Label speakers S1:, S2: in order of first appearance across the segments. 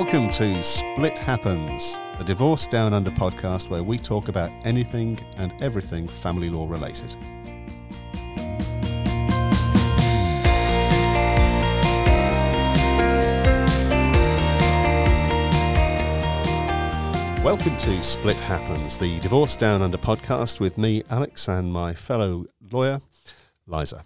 S1: Welcome to Split Happens, the Divorce Down Under podcast where we talk about anything and everything family law related. Welcome to Split Happens, the Divorce Down Under podcast with me, Alex, and my fellow lawyer, Liza.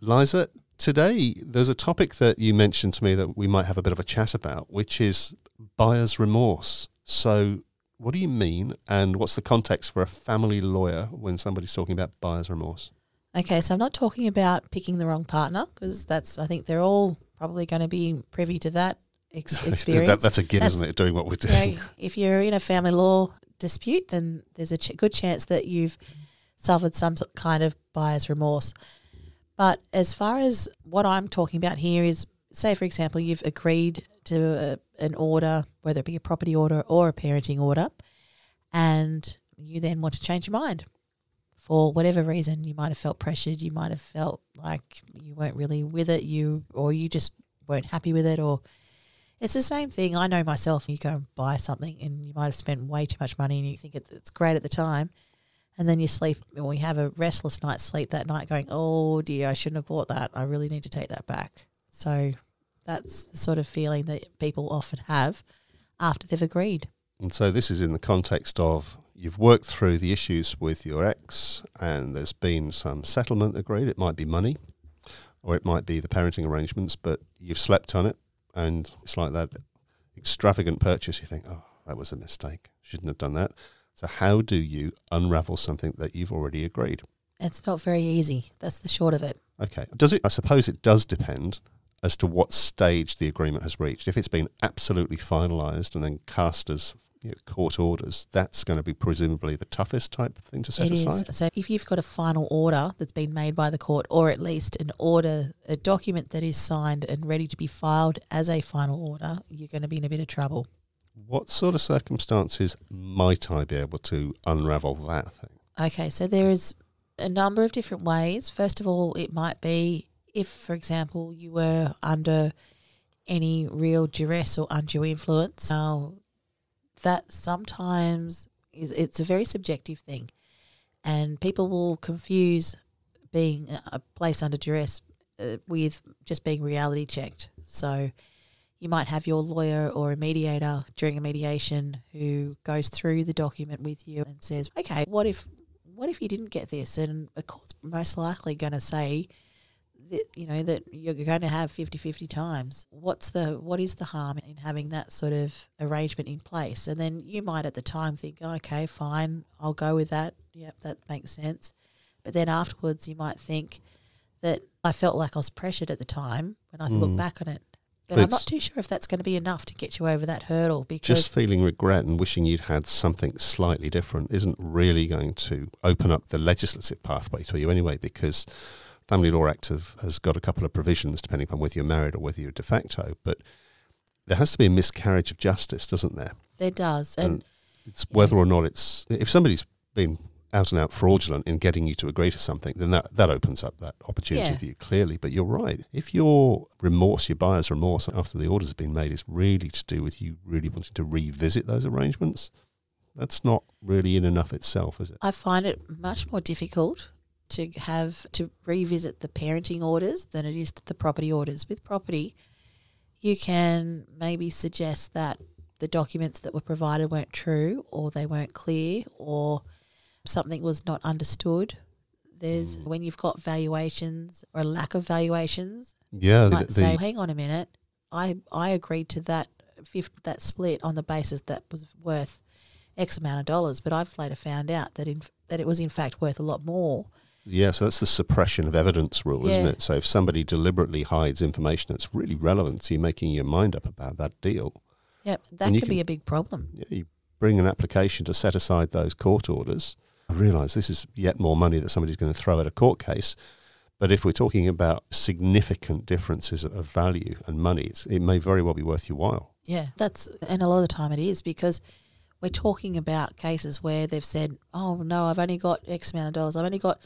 S1: Liza, today there's a topic that you mentioned to me that we might have a bit of a chat about, which is buyer's remorse. So, what do you mean, and what's the context for a family lawyer when somebody's talking about buyer's remorse?
S2: Okay, so I'm not talking about picking the wrong partner because that's I think they're all probably going to be privy to that ex- experience.
S1: that, that's a given, isn't it? Doing what we're
S2: You
S1: doing.
S2: know, if you're in a family law dispute, then there's a ch- good chance that you've suffered some kind of buyer's remorse. But as far as what I'm talking about here is, say, for example, you've agreed to a, an order, whether it be a property order or a parenting order, and you then want to change your mind for whatever reason. You might have felt pressured. You might have felt like you weren't really with it. You or you just weren't happy with it, or it's the same thing. I know myself. You go and buy something, and you might have spent way too much money, and you think it's great at the time, and then you sleep, or you have a restless night's sleep that night, going, "Oh dear, I shouldn't have bought that. I really need to take that back." So that's the sort of feeling that people often have after they've agreed.
S1: And so this is in the context of you've worked through the issues with your ex and there's been some settlement agreed. It might be money or it might be the parenting arrangements, but you've slept on it and it's like that extravagant purchase. You think, oh, that was a mistake. Shouldn't have done that. So how do you unravel something that you've already agreed?
S2: It's not very easy. That's the short of it.
S1: Okay. Does it? I suppose it does depend as to what stage the agreement has reached. If it's been absolutely finalised and then cast as you know, court orders, that's going to be presumably the toughest type of thing to set
S2: It is.
S1: aside.
S2: So if you've got a final order that's been made by the court, or at least an order, a document that is signed and ready to be filed as a final order, you're going to be in a bit of trouble.
S1: What sort of circumstances might I be able to unravel that thing?
S2: Okay, so there is a number of different ways. First of all, it might be if, for example, you were under any real duress or undue influence. Now, that sometimes is it's a very subjective thing, and people will confuse being a place under duress uh, with just being reality checked. So. You might have your lawyer or a mediator during a mediation who goes through the document with you and says, "Okay, what if what if you didn't get this? And a court's most likely going to say that, you know, that you're going to have 50-50 times. What's the, what is the harm in having that sort of arrangement in place? And then you might at the time think, oh, okay, fine, I'll go with that. Yep, that makes sense. But then afterwards you might think that I felt like I was pressured at the time when I look
S1: Mm.
S2: back on it. But
S1: But
S2: I'm not too sure if that's going to be enough to get you over that hurdle because
S1: Just feeling regret and wishing you'd had something slightly different isn't really going to open up the legislative pathway to you anyway, because Family Law Act have, has got a couple of provisions depending upon whether you're married or whether you're de facto. But there has to be a miscarriage of justice, doesn't there?
S2: there does. And,
S1: And it's whether or not it's if somebody's been out and out fraudulent in getting you to agree to something, then that, that opens up that opportunity
S2: Yeah.
S1: for you clearly. But you're right. If your remorse, your buyer's remorse after the orders have been made is really to do with you really wanting to revisit those arrangements, that's not really in enough itself, is it?
S2: I find it much more difficult to have to revisit the parenting orders than it is the property orders. With property, you can maybe suggest that the documents that were provided weren't true or they weren't clear or something was not understood. There's hmm. when you've got valuations or a lack of valuations,
S1: Yeah, the,
S2: might
S1: the-
S2: say, "Hang on a minute, I I agreed to that fifth, that split on the basis that was worth X amount of dollars, but I've later found out that in that it was in fact worth a lot more."
S1: yeah. So that's the suppression of evidence rule, isn't it? So if somebody deliberately hides information that's really relevant to you making your mind up about that deal,
S2: Yep, that could
S1: can-
S2: be a big problem.
S1: yeah, you bring an application to set aside those court orders. I realise this is yet more money that somebody's going to throw at a court case. But if we're talking about significant differences of value and money, it may very well be worth your while.
S2: Yeah, that's and a lot of the time it is because we're talking about cases where they've said, "Oh no, I've only got X amount of dollars. I've only got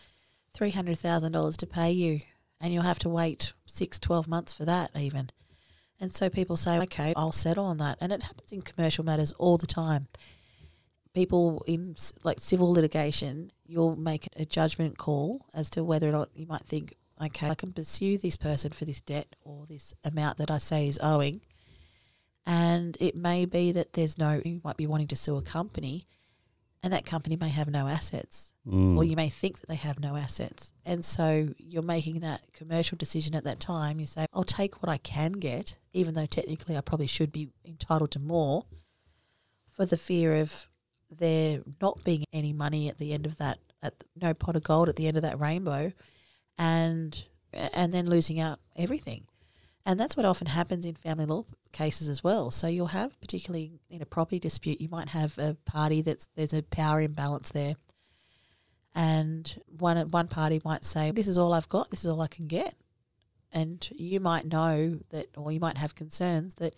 S2: three hundred thousand dollars to pay you, and you'll have to wait six, 12 months for that even." And so people say, okay, I'll settle on that. And it happens in commercial matters all the time. People in like civil litigation, you'll make a judgment call as to whether or not you might think, okay, I can pursue this person for this debt or this amount that I say is owing. And it may be that there's no, you might be wanting to sue a company and that company may have no assets
S1: Mm.
S2: or you may think that they have no assets. And so you're making that commercial decision at that time. You say, I'll take what I can get, even though technically I probably should be entitled to more, for the fear of there not being any money at the end of that, at no pot of gold at the end of that rainbow, and and then losing out everything. And that's what often happens in family law cases as well. So you'll have, particularly in a property dispute, you might have a party that's there's a power imbalance there, and one one party might say, "This is all I've got. This is all I can get," and you might know that, or you might have concerns that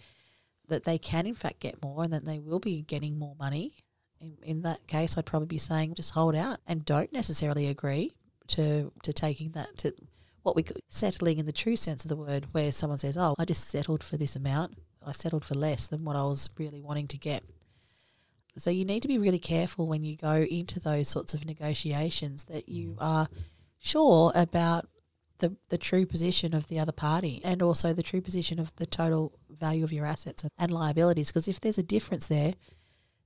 S2: that they can in fact get more, and that they will be getting more money. In, in that case, I'd probably be saying just hold out and don't necessarily agree to to taking that to what we could settling in the true sense of the word, where someone says, "Oh, I just settled for this amount. I settled for less than what I was really wanting to get." So you need to be really careful when you go into those sorts of negotiations that you mm. are sure about the the true position of the other party and also the true position of the total value of your assets and liabilities. Because if there's a difference there,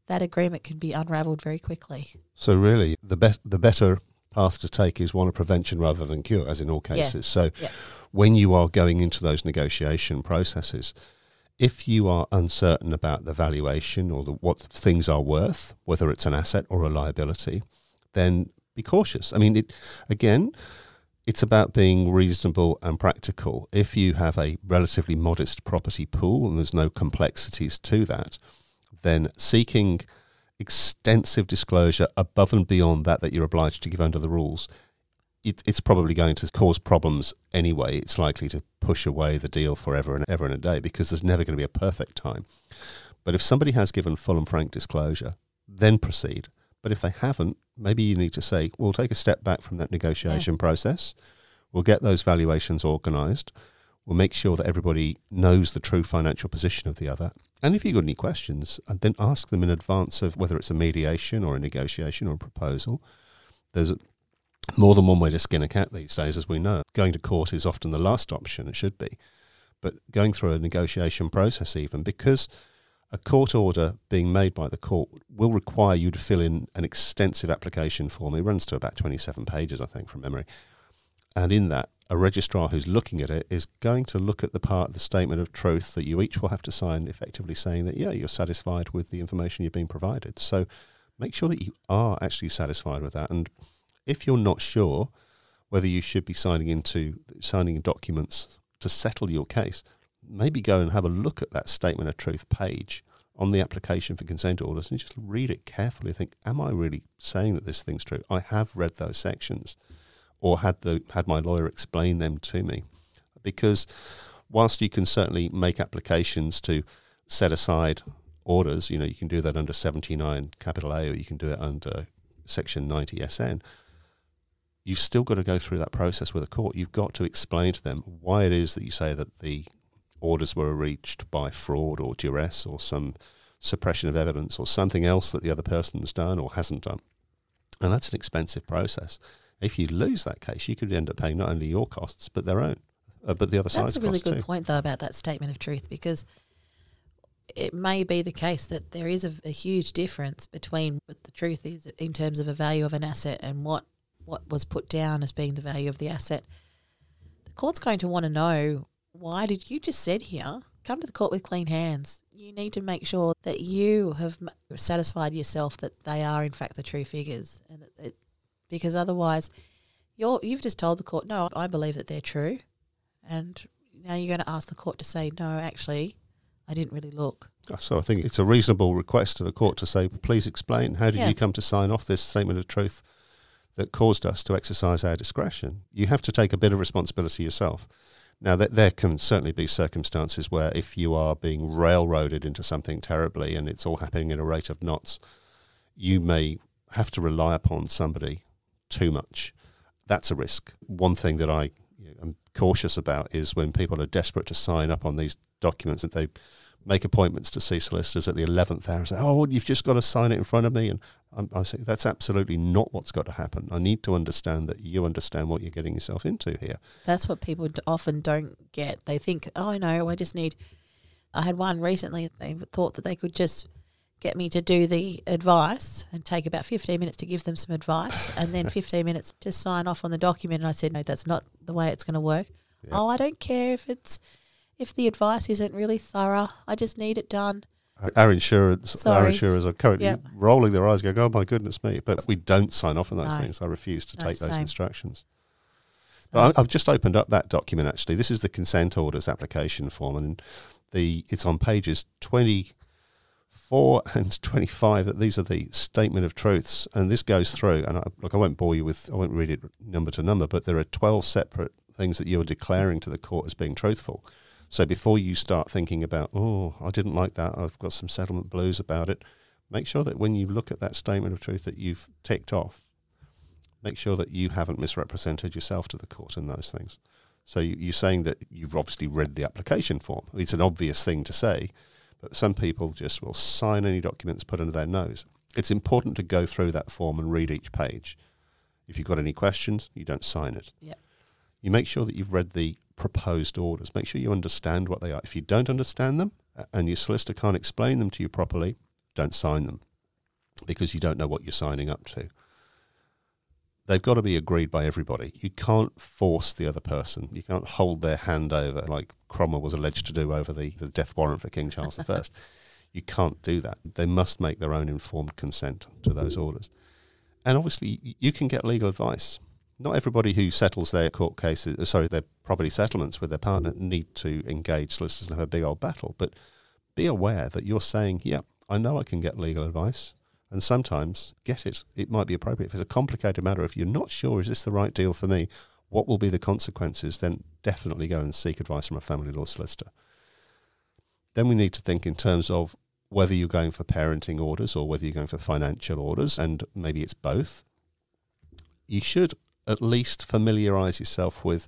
S2: that agreement can be unravelled very quickly.
S1: So really, the be- the better path to take is one of prevention rather than cure, as in all
S2: Yeah.
S1: cases. So
S2: Yeah.
S1: when you are going into those negotiation processes, if you are uncertain about the valuation or the, what things are worth, whether it's an asset or a liability, then be cautious. I mean, it, again, it's about being reasonable and practical. If you have a relatively modest property pool and there's no complexities to that, then seeking extensive disclosure above and beyond that that you're obliged to give under the rules, it, it's probably going to cause problems anyway. It's likely to push away the deal forever and ever and a day because there's never going to be a perfect time. But if somebody has given full and frank disclosure, then proceed. But if they haven't, maybe you need to say, we'll take a step back from that negotiation process. We'll get those valuations organised. We'll make sure that everybody knows the true financial position of the other. And if you've got any questions, uh, then ask them in advance of whether it's a mediation or a negotiation or a proposal. There's more than one way to skin a cat these days, as we know. Going to court is often the last option, it should be. But going through a negotiation process, even because a court order being made by the court will require you to fill in an extensive application form. It runs to about 27 pages, I think, from memory. And in that, a registrar who's looking at it is going to look at the part the statement of truth that you each will have to sign, effectively saying that, yeah, you're satisfied with the information you've been provided. So make sure that you are actually satisfied with that. And if you're not sure whether you should be signing into signing documents to settle your case, maybe go and have a look at that statement of truth page on the application for consent orders and just read it carefully. Think, am I really saying that this thing's true? I have read those sections, or had the had my lawyer explain them to me, because whilst you can certainly make applications to set aside orders, you know, you can do that under 79 capital A or you can do it under section 90 SN you've still got to go through that process with a court. You've got to explain to them why it is that you say that the orders were reached by fraud or duress or some suppression of evidence or something else that the other person's done or hasn't done. And that's an expensive process. If you lose that case, you could end up paying not only your costs but their own, uh, but the other side's costs.
S2: That's a really good
S1: too.
S2: point, though, about that statement of truth because it may be the case that there is a, a huge difference between what the truth is in terms of a value of an asset and what, what was put down as being the value of the asset. The court's going to want to know why did you just said here come to the court with clean hands? You need to make sure that you have satisfied yourself that they are in fact the true figures, and that it, because otherwise, you're you've just told the court, no, I believe that they're true, and now you're going to ask the court to say, no, actually, I didn't really look.
S1: Uh, so I think it's a reasonable request of a court to say, please explain how did
S2: Yeah.
S1: you come to sign off this statement of truth that caused us to exercise our discretion? You have to take a bit of responsibility yourself. Now, that there can certainly be circumstances where if you are being railroaded into something terribly and it's all happening at a rate of knots, you may have to rely upon somebody too much. That's a risk. One thing that I am cautious about is when people are desperate to sign up on these documents that they make appointments to see solicitors at the 11th hour and say, oh, you've just got to sign it in front of me. And I'm, I say, that's absolutely not what's got to happen. I need to understand that you understand what you're getting yourself into here.
S2: That's what people often don't get. They think, oh, no, I just need. I had one recently, they thought that they could just get me to do the advice and take about 15 minutes to give them some advice and then 15 minutes to sign off on the document. And I said, no, that's not the way it's going to work.
S1: Yeah.
S2: Oh, I don't care if it's if the advice isn't really thorough. I just need it done.
S1: Our insurers, our insurers are currently
S2: Yep.
S1: rolling their eyes, going, "Oh my goodness me!" But we don't sign off on those
S2: No.
S1: things. I refuse to
S2: No,
S1: take those
S2: same.
S1: instructions.
S2: So,
S1: But I- I've just opened up that document. Actually, this is the consent orders application form, and the it's on pages twenty four and twenty five. That these are the statement of truths, and this goes through. And I, look, I won't bore you with, I won't read it number to number, but there are twelve separate things that you are declaring to the court as being truthful. So before you start thinking about, oh, I didn't like that, I've got some settlement blues about it, make sure that when you look at that statement of truth that you've ticked off, make sure that you haven't misrepresented yourself to the court in those things. So you, you're saying that you've obviously read the application form. It's an obvious thing to say, some people just will sign any documents put under their nose. It's important to go through that form and read each page. If you've got any questions, you don't sign it.
S2: Yep.
S1: You make sure that you've read the proposed orders. Make sure you understand what they are. If you don't understand them and your solicitor can't explain them to you properly, don't sign them because you don't know what you're signing up to. They've got to be agreed by everybody. You can't force the other person. You can't hold their hand over like Cromwell was alleged to do over the, the death warrant for King Charles I. You can't do that. They must make their own informed consent to those orders. And obviously, you can get legal advice. Not everybody who settles their court cases, uh, sorry, their property settlements with their partner need to engage solicitors and have a big old battle. But be aware that you're saying, yeah, I know I can get legal advice. And sometimes get it. It might be appropriate. If it's a complicated matter, if you're not sure, is this the right deal for me? What will be the consequences? Then definitely go and seek advice from a family law solicitor. Then we need to think in terms of whether you're going for parenting orders or whether you're going for financial orders, and maybe it's both. You should at least familiarise yourself with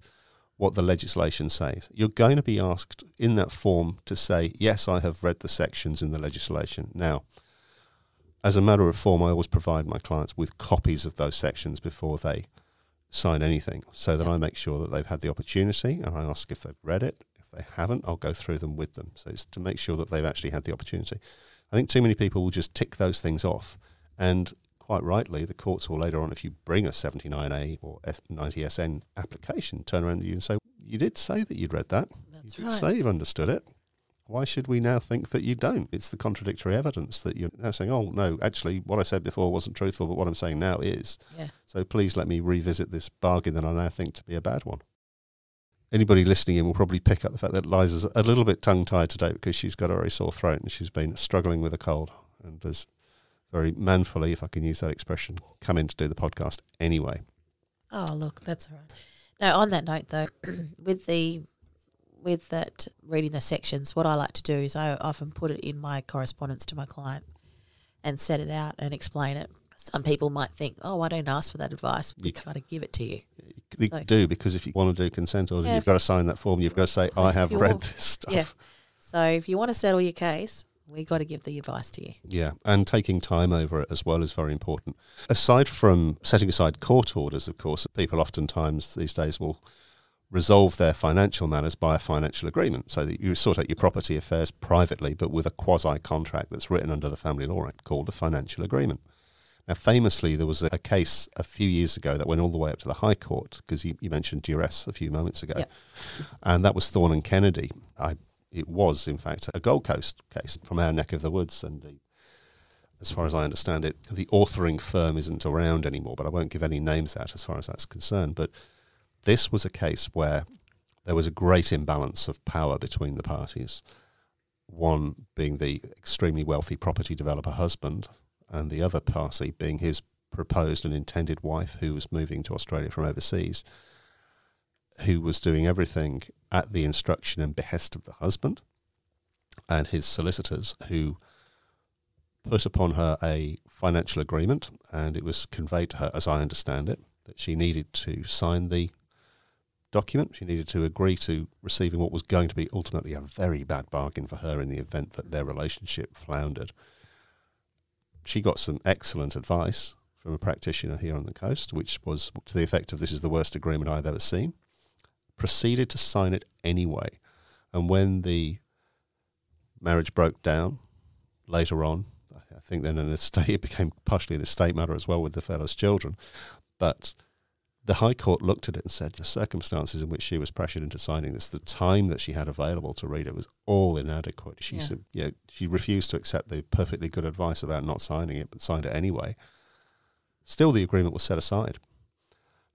S1: what the legislation says. You're going to be asked in that form to say, Yes, I have read the sections in the legislation. Now, as a matter of form, I always provide my clients with copies of those sections before they sign anything so that. I make sure that they've had the opportunity and I ask if they've read it. If they haven't, I'll go through them with them. So it's to make sure that they've actually had the opportunity. I think too many people will just tick those things off. And quite rightly, the courts will later on, if you bring a 79A or F- 90SN application, turn around to you and say, You did say that you'd read that.
S2: that's
S1: you
S2: right.
S1: say you've understood it. Why should we now think that you don't? It's the contradictory evidence that you're now saying, oh, no, actually, what I said before wasn't truthful, but what I'm saying now is.
S2: Yeah.
S1: So please let me revisit this bargain that I now think to be a bad one. Anybody listening in will probably pick up the fact that Liza's a little bit tongue tied today because she's got a very sore throat and she's been struggling with a cold and has very manfully, if I can use that expression, come in to do the podcast anyway.
S2: Oh, look, that's all right. Now, on that note, though, with the with that reading the sections, what I like to do is I often put it in my correspondence to my client and set it out and explain it. Some people might think, "Oh, I don't ask for that advice. We kind of give it to you."
S1: You
S2: So-
S1: do because if you want to do consent orders,
S2: Yeah,
S1: you've got to sign that form. You've got to say, I have read
S2: want-
S1: this stuff.
S2: Yeah. So, if you want to settle your case, we've got to give the advice to you.
S1: Yeah, and taking time over it as well is very important. Aside from setting aside court orders, of course, people oftentimes these days will resolve their financial matters by a financial agreement so that you sort out your property affairs privately but with a quasi contract that's written under the Family Law Act called a financial agreement. Now, famously, there was a, a case a few years ago that went all the way up to the High Court because you, you mentioned duress a few moments ago,
S2: Yep.
S1: and that was Thorne and Kennedy. I, it was, in fact, a Gold Coast case from our neck of the woods, and the, as far as I understand it, the authoring firm isn't around anymore. But I won't give any names out as far as that's concerned. But this was a case where there was a great imbalance of power between the parties. One being the extremely wealthy property developer husband, and the other party being his proposed and intended wife, who was moving to Australia from overseas, who was doing everything at the instruction and behest of the husband and his solicitors, who put upon her a financial agreement, and it was conveyed to her, as I understand it, that she needed to sign the document. She needed to agree to receiving what was going to be ultimately a very bad bargain for her in the event that their relationship floundered. She got some excellent advice from a practitioner here on the coast, which was to the effect of this is the worst agreement I've ever seen. Proceeded to sign it anyway. And when the marriage broke down later on, I think then an estate, it became partially an estate matter as well with the fellow's children. But the High Court looked at it and said the circumstances in which she was pressured into signing this, the time that she had available to read it was all inadequate. She
S2: Yeah.
S1: said, yeah, she refused to accept the perfectly good advice about not signing it, but signed it anyway. Still, the agreement was set aside,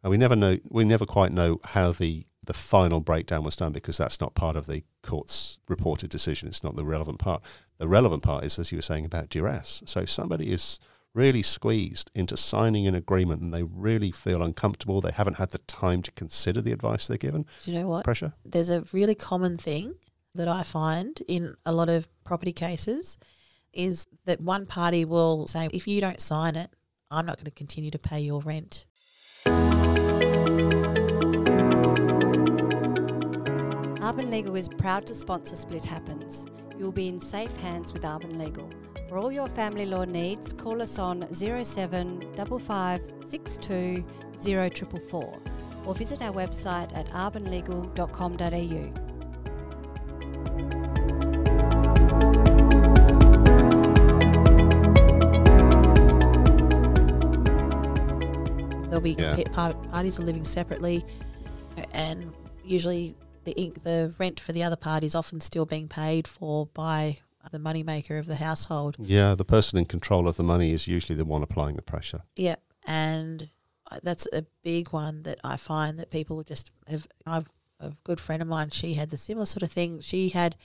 S1: and we never know. We never quite know how the the final breakdown was done because that's not part of the court's reported decision. It's not the relevant part. The relevant part is, as you were saying, about duress. So if somebody is really squeezed into signing an agreement and they really feel uncomfortable, they haven't had the time to consider the advice they're given,
S2: Do you know what?
S1: pressure.
S2: There's a really common thing that I find in a lot of property cases is that one party will say, if you don't sign it, I'm not going to continue to pay your rent.
S3: Arbon Legal is proud to sponsor Split Happens. You will be in safe hands with Arbon Legal. For all your family law needs, call us on 07 5562 0444 or visit our website at arbonlegal.com.au.
S2: There'll be
S1: Yeah.
S2: parties are living separately, and usually the ink, the rent for the other party is often still being paid for by the moneymaker of the household.
S1: Yeah, the person in control of the money is usually the one applying the pressure.
S2: Yeah, and that's a big one that I find that people just have. I've a good friend of mine. She had the similar sort of thing. She had.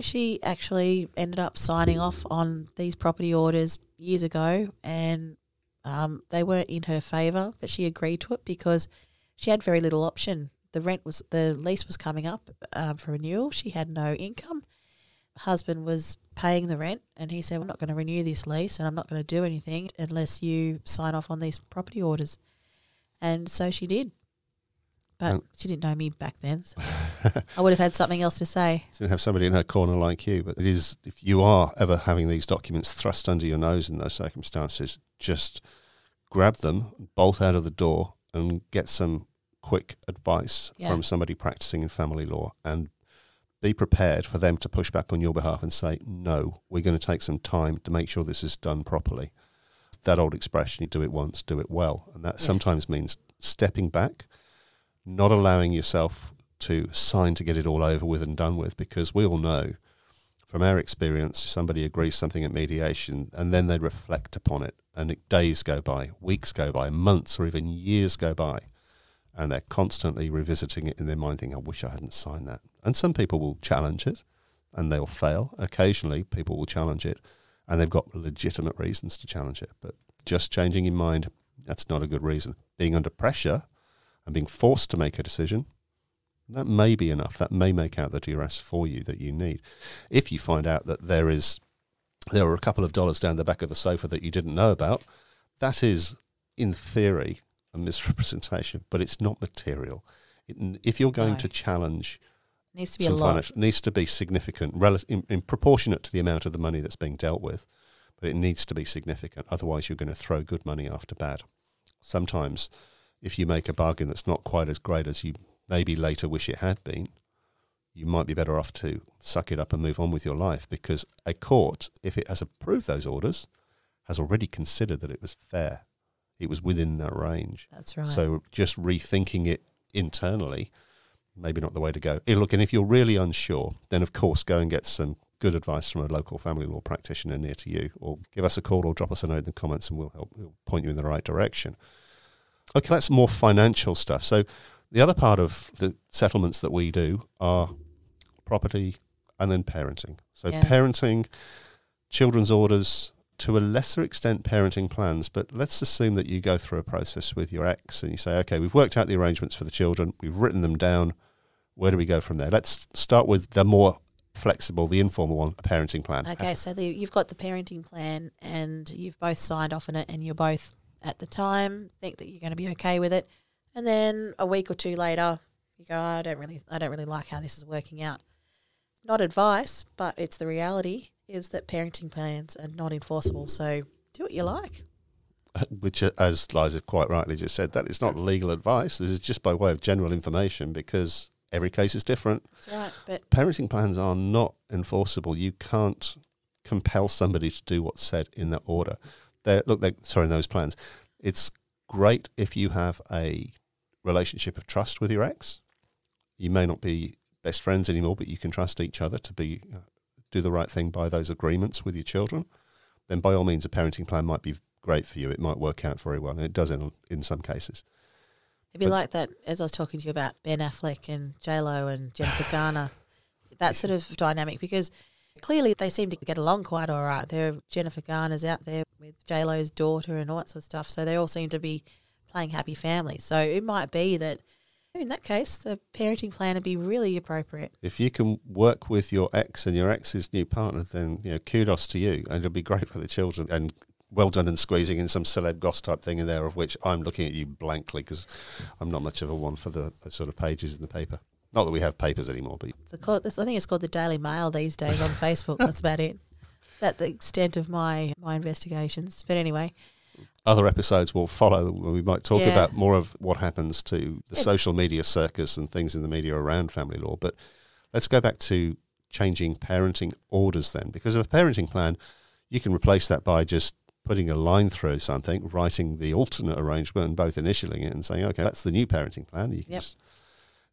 S2: She actually ended up signing off on these property orders years ago, and um, they weren't in her favour, but she agreed to it because she had very little option. The rent was the lease was coming up um, for renewal. She had no income. Husband was paying the rent, and he said, "I'm not going to renew this lease, and I'm not going to do anything unless you sign off on these property orders." And so she did, but
S1: And-
S2: she didn't know me back then. So I would have had something else to say.
S1: to have somebody in her corner like you. But it is, if you are ever having these documents thrust under your nose in those circumstances, just grab them, bolt out of the door, and get some quick advice
S2: Yeah.
S1: from somebody practicing in family law and be prepared for them to push back on your behalf and say, no, we're going to take some time to make sure this is done properly. That old expression, you do it once, do it well. And that
S2: Yeah.
S1: sometimes means stepping back, not allowing yourself to sign to get it all over with and done with, because we all know from our experience, somebody agrees something at mediation and then they reflect upon it, and days go by, weeks go by, months or even years go by, and they're constantly revisiting it in their mind, thinking, I wish I hadn't signed that. And some people will challenge it and they'll fail. Occasionally, people will challenge it and they've got legitimate reasons to challenge it. But just changing your mind, that's not a good reason. Being under pressure and being forced to make a decision, that may be enough. That may make out the duress for you that you need. If you find out that there is there are a couple of dollars down the back of the sofa that you didn't know about, that is, in theory, a misrepresentation, but it's not material. It, if you're going
S2: No.
S1: to challenge
S2: needs to be a lot.
S1: needs to be significant, rel- in, in proportionate to the amount of the money that's being dealt with, but it needs to be significant. Otherwise, you're going to throw good money after bad. Sometimes, if you make a bargain that's not quite as great as you maybe later wish it had been, you might be better off to suck it up and move on with your life because a court, if it has approved those orders, has already considered that it was fair. It was within that range.
S2: That's right.
S1: So just rethinking it internally, maybe not the way to go. Look, and if you're really unsure, then of course go and get some good advice from a local family law practitioner near to you, or give us a call or drop us a note in the comments, and we'll help we'll point you in the right direction. Okay, that's more financial stuff. So the other part of the settlements that we do are property and then parenting. So
S2: Yeah.
S1: parenting, children's orders, to a lesser extent parenting plans, but let's assume that you go through a process with your ex and you say, okay, we've worked out the arrangements for the children, we've written them down. Where do we go from there? Let's start with the more flexible, the informal one, a parenting plan.
S2: Okay, so the, you've got the parenting plan and you've both signed off on it and you're both at the time think that you're going to be okay with it. And then a week or two later, you go, I don't really, I don't really like how this is working out. Not advice, but it's the reality is that parenting plans are not enforceable. So do what you like.
S1: which, uh, as Liza quite rightly just said, that is not legal advice. This is just by way of general information because every case is different.
S2: That's right. But
S1: Parenting plans are not enforceable. You can't compel somebody to do what's said in that order. They're, look, they sorry, in those plans. It's great if you have a relationship of trust with your ex. You may not be best friends anymore, but you can trust each other to be uh, do the right thing by those agreements with your children. Then, by all means, a parenting plan might be great for you. It might work out very well, and it does in in some cases.
S2: it'd be
S1: But-
S2: like that as I was talking to you about Ben Affleck and J Lo and Jennifer Garner, that sort of dynamic because clearly they seem to get along quite all right. There, are Jennifer Garner's out there with J Lo's daughter and all that sort of stuff, so they all seem to be playing happy families. So it might be that in that case, the parenting plan would be really appropriate.
S1: If you can work with your ex and your ex's new partner, then you know kudos to you, and it'll be great for the children. And well done in squeezing in some celeb goss type thing in there, of which I'm looking at you blankly because I'm not much of a one for the, the sort of pages in the paper. Not that we have papers anymore, but
S2: It's called, I think it's called the Daily Mail these days on Facebook. That's about it. That's the extent of my my investigations. But anyway,
S1: other episodes will follow where we might talk
S2: Yeah.
S1: about more of what happens to the social media circus and things in the media around family law. But let's go back to changing parenting orders then, because of a parenting plan, you can replace that by just putting a line through something, writing the alternate arrangement, and both initialing it and saying, okay, that's the new parenting plan. You can
S2: Yep.
S1: just,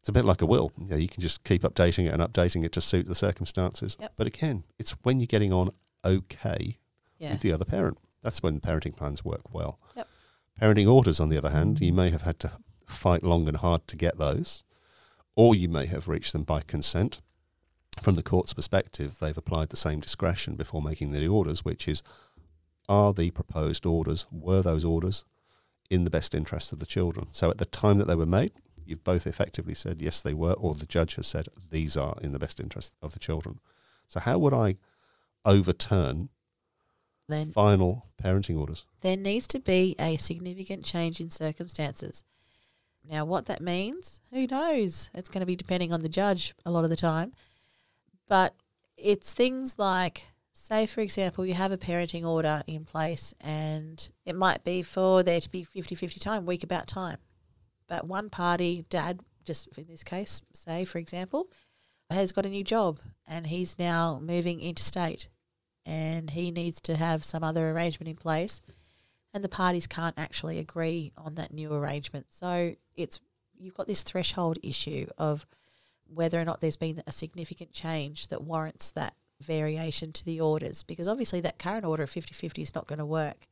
S1: it's a bit like a will. You, know, you can just keep updating it and updating it to suit the circumstances.
S2: Yep.
S1: But again, it's when you're getting on okay
S2: yeah,
S1: with the other parent. That's when parenting plans work well.
S2: Yep.
S1: Parenting orders, on the other hand, you may have had to fight long and hard to get those, or you may have reached them by consent. From the court's perspective, they've applied the same discretion before making the orders, which is are the proposed orders, were those orders in the best interest of the children? So at the time that they were made, you've both effectively said yes, they were, or the judge has said these are in the best interest of the children. So how would I overturn
S2: then
S1: final parenting orders?
S2: there needs to be a significant change in circumstances. Now, what that means, who knows? It's going to be depending on the judge a lot of the time. But it's things like, say, for example, you have a parenting order in place and it might be for there to be 50 50 time, week about time. But one party, dad, just in this case, say, for example, has got a new job and he's now moving interstate and he needs to have some other arrangement in place and the parties can't actually agree on that new arrangement. So it's you've got this threshold issue of whether or not there's been a significant change that warrants that variation to the orders because obviously that current order of 50-50 is not going to work.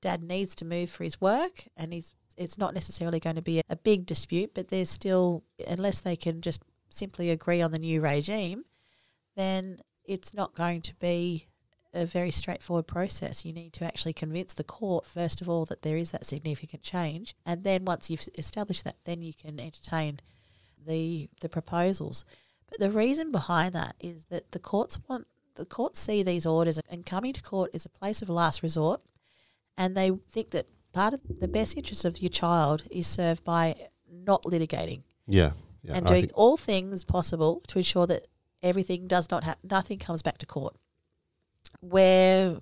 S2: Dad needs to move for his work and he's it's not necessarily going to be a, a big dispute, but there's still unless they can just simply agree on the new regime, then it's not going to be a very straightforward process. You need to actually convince the court, first of all, that there is that significant change. And then once you've established that, then you can entertain the the proposals. But the reason behind that is that the courts want the courts see these orders and coming to court is a place of last resort and they think that part of the best interest of your child is served by not litigating
S1: Yeah. yeah
S2: and doing all things possible to ensure that everything does not happen, nothing comes back to court. Where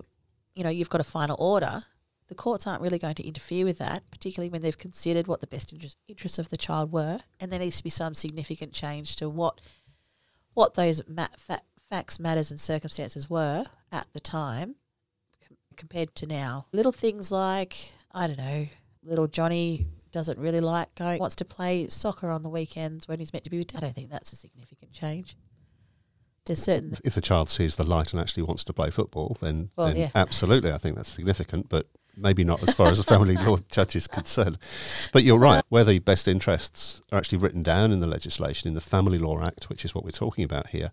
S2: you know you've got a final order, the courts aren't really going to interfere with that, particularly when they've considered what the best interest, interests of the child were, and there needs to be some significant change to what what those fa- facts, matters, and circumstances were at the time com- compared to now. Little things like I don't know, little Johnny doesn't really like going, wants to play soccer on the weekends when he's meant to be. I don't think that's a significant change. Certain,
S1: if the child sees the light and actually wants to play football, then,
S2: Well,
S1: then
S2: yeah.
S1: absolutely, I think that's significant, but maybe not as far as the family law judge is concerned. But you're right, where the best interests are actually written down in the legislation, in the Family Law Act, which is what we're talking about here,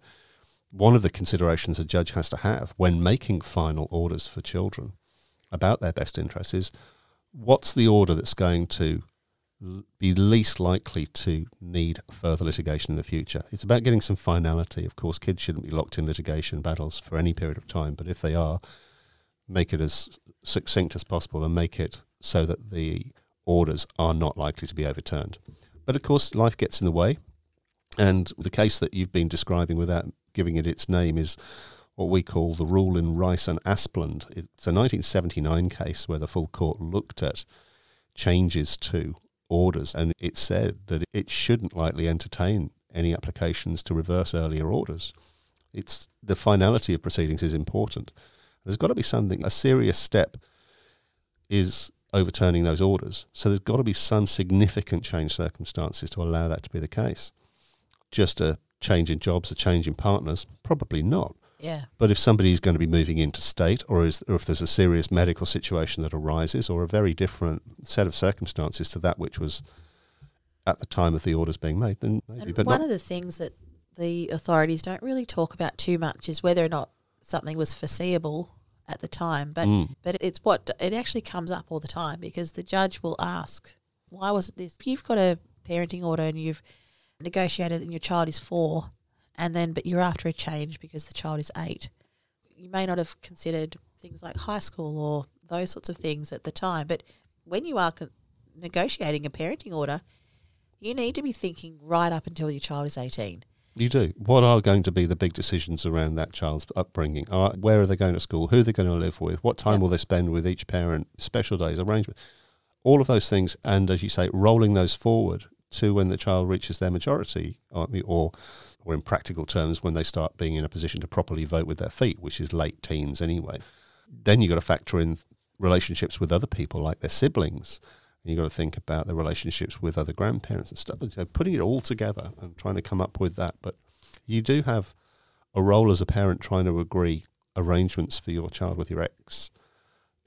S1: one of the considerations a judge has to have when making final orders for children about their best interests is what's the order that's going to be least likely to need further litigation in the future. It's about getting some finality. Of course, kids shouldn't be locked in litigation battles for any period of time, but if they are, make it as succinct as possible and make it so that the orders are not likely to be overturned. But of course, life gets in the way. And the case that you've been describing without giving it its name is what we call the rule in Rice and Aspland. It's a 1979 case where the full court looked at changes to orders and it said that it shouldn't likely entertain any applications to reverse earlier orders. It's the finality of proceedings is important. There's got to be something, a serious step is overturning those orders. So there's got to be some significant change circumstances to allow that to be the case. Just a change in jobs, a change in partners, probably not.
S2: Yeah.
S1: But if somebody is going to be moving into state, or, is, or if there's a serious medical situation that arises, or a very different set of circumstances to that which was at the time of the orders being made, then maybe.
S2: And
S1: but
S2: one of the things that the authorities don't really talk about too much is whether or not something was foreseeable at the time. But
S1: Mm.
S2: but it's what it actually comes up all the time because the judge will ask, "Why was it this?" If you've got a parenting order and you've negotiated and your child is four, and then but you're after a change because the child is eight, you may not have considered things like high school or those sorts of things at the time. But when you are con- negotiating a parenting order, you need to be thinking right up until your child is eighteen.
S1: You do. What are going to be the big decisions around that child's upbringing? Are, where are they going to school? Who are they going to live with? What time
S2: Yep.
S1: will they spend with each parent? Special days, arrangement, all of those things, and as you say, rolling those forward to when the child reaches their majority, or or, in practical terms, when they start being in a position to properly vote with their feet, which is late teens anyway. Then you've got to factor in relationships with other people, like their siblings. And you've got to think about the relationships with other grandparents and stuff. So putting it all together and trying to come up with that. But you do have a role as a parent trying to agree arrangements for your child with your ex.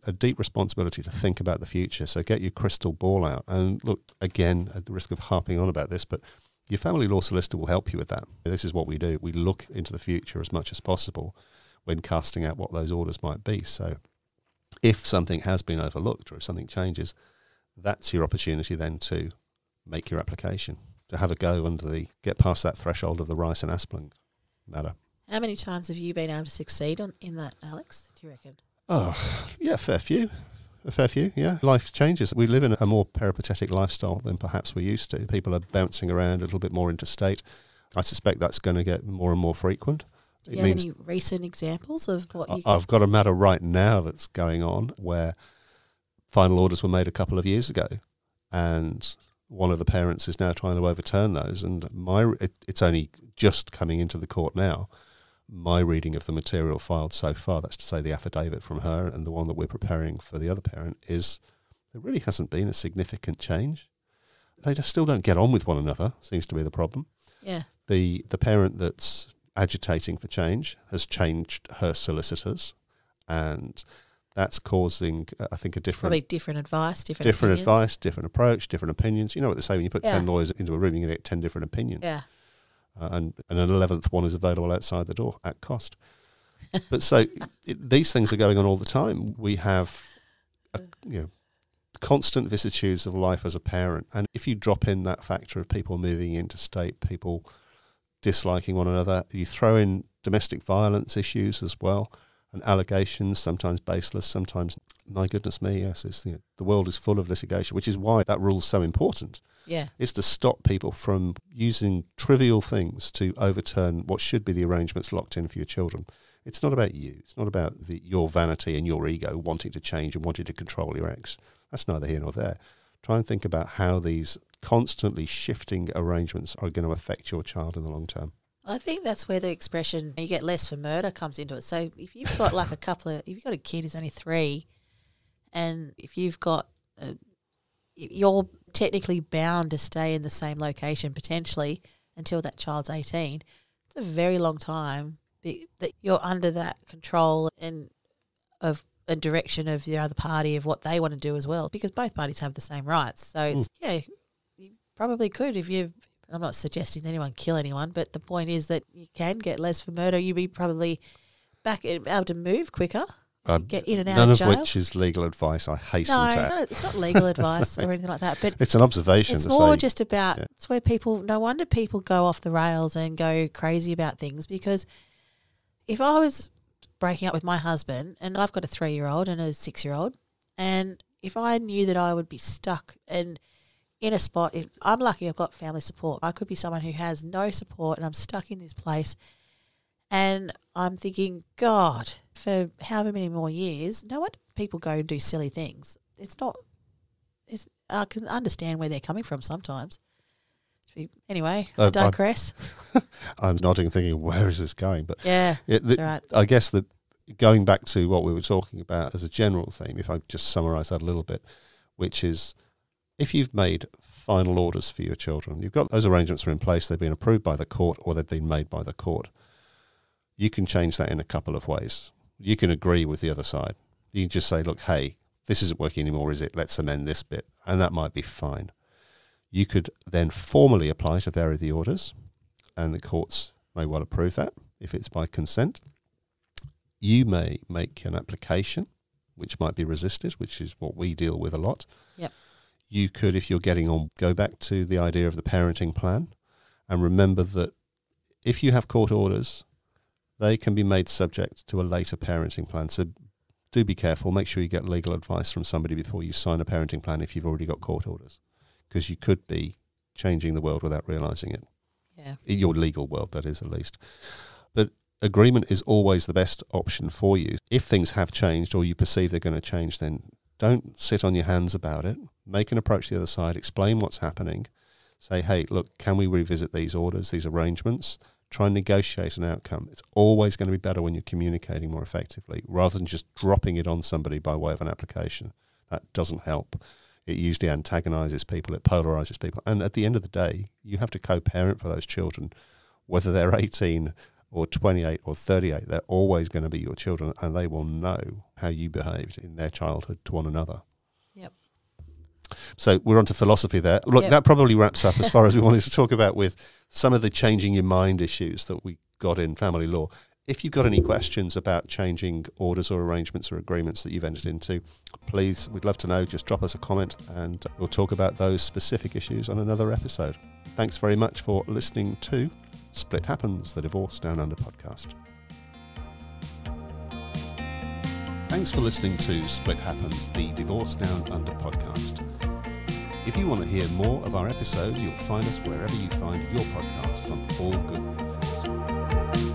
S1: A deep responsibility to think about the future. So get your crystal ball out. And look, again, at the risk of harping on about this, but your family law solicitor will help you with that. This is what we do. We look into the future as much as possible when casting out what those orders might be. So if something has been overlooked or if something changes, that's your opportunity then to make your application, to have a go under the, get past that threshold of the Rice and Aspland matter.
S2: How many times have you been able to succeed on in that, Alex? Do you reckon?
S1: Oh, yeah, fair few. A fair few, yeah. Life changes. We live in a more peripatetic lifestyle than perhaps we used to. People are bouncing around a little bit more interstate. I suspect that's going to get more and more frequent.
S2: Do you have any recent examples of what you?
S1: I- I've got a matter right now that's going on where final orders were made a couple of years ago, and one of the parents is now trying to overturn those. And my it, it's only just coming into the court now. My reading of the material filed so far, that's to say the affidavit from her and the one that we're preparing for the other parent, is there really hasn't been a significant change. They just still don't get on with one another. Seems to be the problem
S2: yeah,
S1: the the parent that's agitating for change has changed her solicitors, and that's causing, uh, I think, a different
S2: probably different advice, different
S1: different
S2: opinions.
S1: advice, different approach, different opinions. You know what they say when you put
S2: Yeah.
S1: ten lawyers into a room, you get ten different opinions,
S2: Yeah,
S1: uh, and and an eleventh one is available outside the door at cost. but so it, these things are going on all the time. We have, a, you know. Constant vicissitudes of life as a parent, and if you drop in that factor of people moving into state, people disliking one another. You throw in domestic violence issues as well, and allegations, sometimes baseless, sometimes, my goodness me, yes, it's, you know, the world is full of litigation, which is why that rule's so important.
S2: yeah,
S1: Is to stop people from using trivial things to overturn what should be the arrangements locked in for your children. It's not about you. It's not about the, your vanity and your ego wanting to change and wanting to control your ex. That's neither here nor there. Try and think about how these constantly shifting arrangements are going to affect your child in the long term.
S2: I think that's where the expression "you get less for murder" comes into it. So if you've got like a couple of, if you've got a kid who's only three, and if you've got, uh, a, you're technically bound to stay in the same location potentially until that child's eighteen. It's a very long time that you're under that control and of a direction of the other party of what they want to do as well, because both parties have the same rights. So it's hmm. yeah, you probably could if you. I'm not suggesting anyone kill anyone, but the point is that you can get less for murder. You'd be probably back able to move quicker,
S1: Um,
S2: get in and out
S1: None
S2: of jail.
S1: which is legal advice. I hasten
S2: no,
S1: to add.
S2: no, it's not legal advice or anything like that. But
S1: It's an observation
S2: it's more
S1: say.
S2: just about
S1: yeah.
S2: it's where people no wonder people go off the rails and go crazy about things because if I was breaking up with my husband and I've got a three year old and a six year old and if I knew that I would be stuck and in a spot. If I'm lucky, I've got family support. I could be someone who has no support, and I'm stuck in this place. And I'm thinking, God, for however many more years, no wonder people go and do silly things. It's not. It's I can understand where they're coming from sometimes. Anyway,
S1: Uh,
S2: I digress.
S1: I'm nodding, thinking, where is this going? But
S2: yeah,
S1: it, the,
S2: right.
S1: I guess the going back to what we were talking about as a general theme, if I just summarise that a little bit, which is if you've made final orders for your children, you've got those arrangements are in place, they've been approved by the court or they've been made by the court. You can change that in a couple of ways. You can agree with the other side. You can just say, look, hey, this isn't working anymore, is it? Let's amend this bit. And that might be fine. You could then formally apply to vary the orders, and the courts may well approve that if it's by consent. You may make an application, which might be resisted, which is what we deal with a lot.
S2: Yep.
S1: You could, if you're getting on, go back to the idea of the parenting plan and remember that if you have court orders, they can be made subject to a later parenting plan. So do be careful. Make sure you get legal advice from somebody before you sign a parenting plan if you've already got court orders, because you could be changing the world without realizing it
S2: Yeah,
S1: in your legal world, that is at least. But agreement is always the best option for you. If things have changed or you perceive they're going to change, then don't sit on your hands about it. Make an approach to the other side, explain what's happening. Say, hey, look, can we revisit these orders, these arrangements? Try and negotiate an outcome. It's always going to be better when you're communicating more effectively rather than just dropping it on somebody by way of an application. That doesn't help. It usually antagonizes people, it polarizes people. And at the end of the day, you have to co parent for those children, whether they're 18 or 28 or 38, they're always going to be your children and they will know how you behaved in their childhood to one another.
S2: Yep.
S1: So we're on to philosophy there. Look,
S2: Yep.
S1: that probably wraps up as far as we wanted to talk about with some of the changing your mind issues that we got in family law. If you've got any questions about changing orders or arrangements or agreements that you've entered into, please, we'd love to know. Just drop us a comment and we'll talk about those specific issues on another episode. Thanks very much for listening to Split Happens, the Divorce Down Under podcast. Thanks for listening to Split Happens, the Divorce Down Under podcast. If you want to hear more of our episodes, you'll find us wherever you find your podcasts on all good